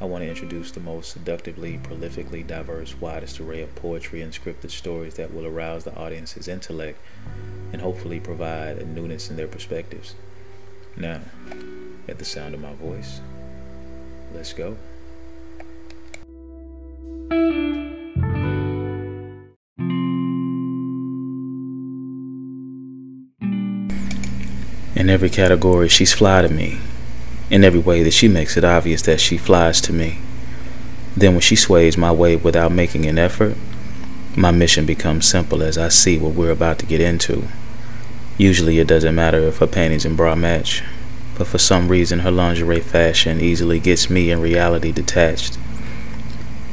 I want to introduce the most seductively, prolifically diverse, widest array of poetry and scripted stories that will arouse the audience's intellect and hopefully provide a newness in their perspectives. Now, at the sound of my voice, let's go. In every category, she's fly to me in every way that she makes it obvious that she flies to me. Then, when she sways my way without making an effort, my mission becomes simple as I see what we're about to get into. Usually, it doesn't matter if her panties and bra match, but for some reason, her lingerie fashion easily gets me in reality detached.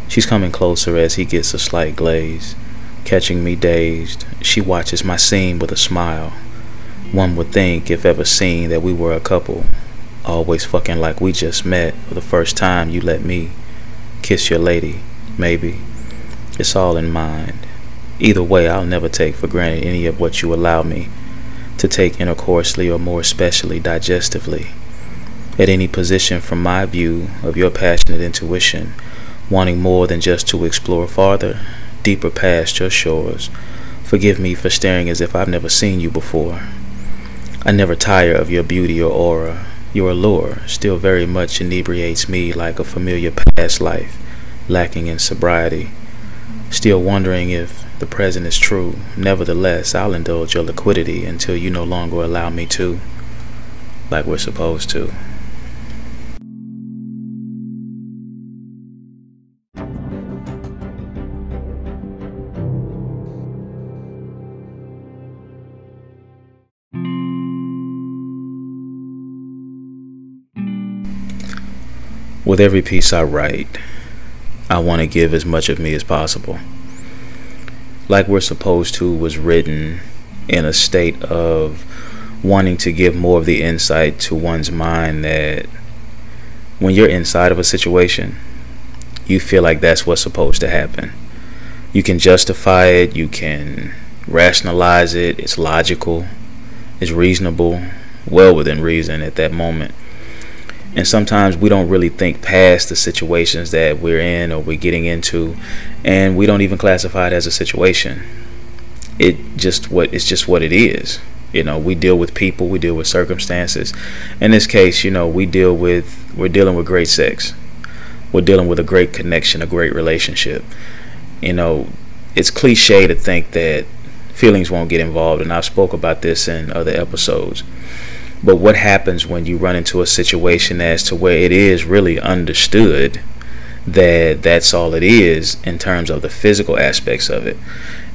She's coming closer as he gets a slight glaze. Catching me dazed, she watches my scene with a smile. One would think, if ever seen, that we were a couple, always fucking like we just met for the first time you let me kiss your lady, maybe. It's all in mind. Either way, I'll never take for granted any of what you allow me to take intercourseally or more especially digestively. At any position from my view of your passionate intuition, wanting more than just to explore farther, deeper past your shores, forgive me for staring as if I've never seen you before. I never tire of your beauty or aura, your allure still very much inebriates me like a familiar past life, lacking in sobriety. Still wondering if the present is true, nevertheless, I'll indulge your liquidity until you no longer allow me to, like we're supposed to. With every piece I write, I want to give as much of me as possible. Like We're Supposed to was written in a state of wanting to give more of the insight to one's mind that when you're inside of a situation, you feel like that's what's supposed to happen. You can justify it, you can rationalize it, it's logical, it's reasonable, well within reason at that moment. And sometimes we don't really think past the situations that we're in or we're getting into, and we don't even classify it as a situation. It just what it's just what it is. You know, we deal with people, we deal with circumstances. In this case, you know, we deal with we're dealing with great sex. We're dealing with a great connection, a great relationship. You know, it's cliche to think that feelings won't get involved, and I've spoke about this in other episodes but what happens when you run into a situation as to where it is really understood that that's all it is in terms of the physical aspects of it?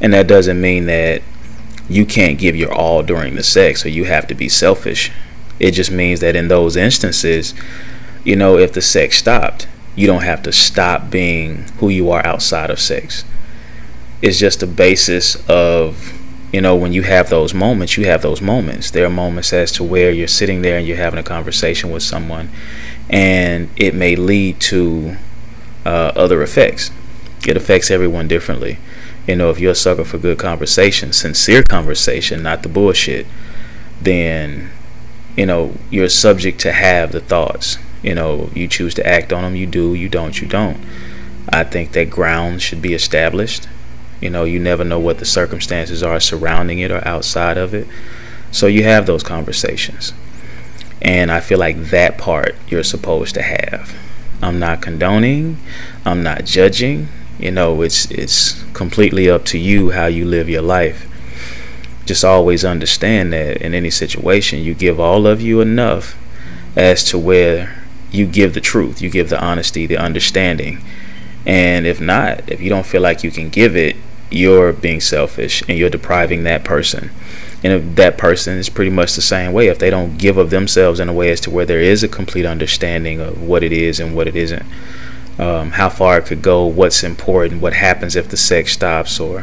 And that doesn't mean that you can't give your all during the sex or you have to be selfish. It just means that in those instances, you know, if the sex stopped, you don't have to stop being who you are outside of sex. It's just a basis of you know, when you have those moments, you have those moments. There are moments as to where you're sitting there and you're having a conversation with someone, and it may lead to uh, other effects. It affects everyone differently. You know, if you're a sucker for good conversation, sincere conversation, not the bullshit, then, you know, you're subject to have the thoughts. You know, you choose to act on them, you do, you don't, you don't. I think that ground should be established you know, you never know what the circumstances are surrounding it or outside of it. So you have those conversations. And I feel like that part you're supposed to have. I'm not condoning, I'm not judging. You know, it's it's completely up to you how you live your life. Just always understand that in any situation you give all of you enough as to where you give the truth, you give the honesty, the understanding. And if not, if you don't feel like you can give it, you're being selfish and you're depriving that person. And if that person is pretty much the same way, if they don't give of themselves in a way as to where there is a complete understanding of what it is and what it isn't, um, how far it could go, what's important, what happens if the sex stops, or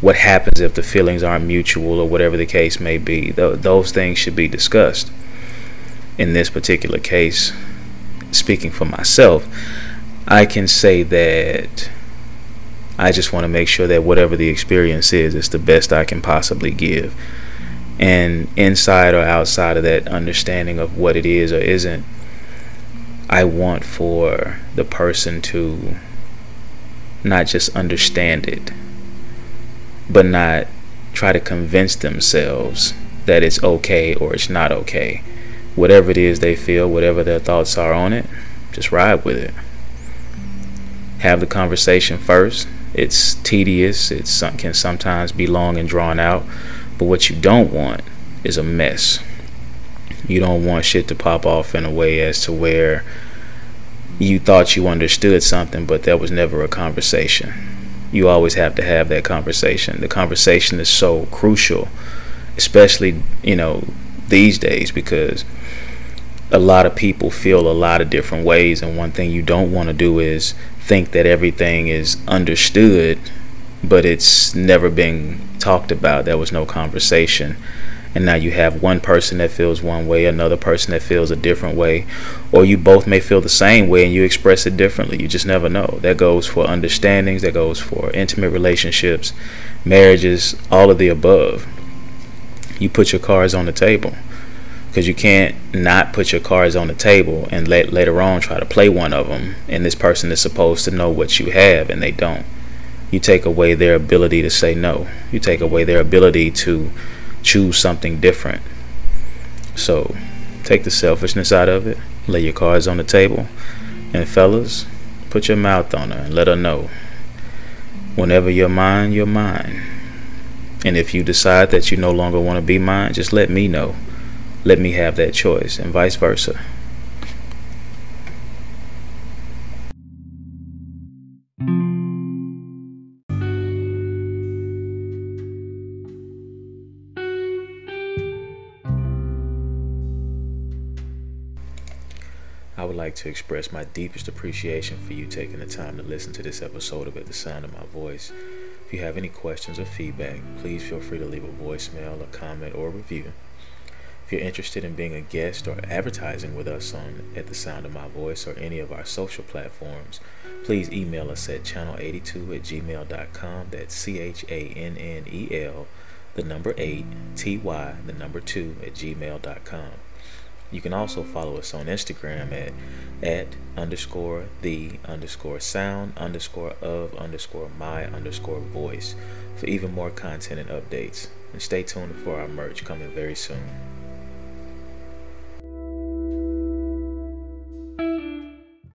what happens if the feelings aren't mutual, or whatever the case may be. Th- those things should be discussed. In this particular case, speaking for myself, I can say that I just want to make sure that whatever the experience is, it's the best I can possibly give. And inside or outside of that understanding of what it is or isn't, I want for the person to not just understand it, but not try to convince themselves that it's okay or it's not okay. Whatever it is they feel, whatever their thoughts are on it, just ride with it. Have the conversation first it's tedious. It can sometimes be long and drawn out. But what you don't want is a mess. You don't want shit to pop off in a way as to where you thought you understood something, but there was never a conversation. You always have to have that conversation. The conversation is so crucial, especially, you know, these days because a lot of people feel a lot of different ways and one thing you don't want to do is think that everything is understood but it's never been talked about there was no conversation. And now you have one person that feels one way another person that feels a different way or you both may feel the same way and you express it differently you just never know. That goes for understandings that goes for intimate relationships marriages all of the above. You put your cards on the table because you can't not put your cards on the table and let, later on try to play one of them and this person is supposed to know what you have and they don't. You take away their ability to say no. You take away their ability to choose something different. So take the selfishness out of it. Lay your cards on the table. And fellas put your mouth on her and let her know. Whenever you're mine you're mine and if you decide that you no longer want to be mine just let me know let me have that choice, and vice versa. I would like to express my deepest appreciation for you taking the time to listen to this episode of At the Sound of My Voice. If you have any questions or feedback, please feel free to leave a voicemail, a comment, or a review. If you're interested in being a guest or advertising with us on At the Sound of My Voice or any of our social platforms, please email us at channel82 at gmail.com. That's C H A N N E L, the number 8, T Y, the number 2 at gmail.com. You can also follow us on Instagram at at underscore the underscore sound underscore of underscore my underscore voice for even more content and updates. And stay tuned for our merch coming very soon.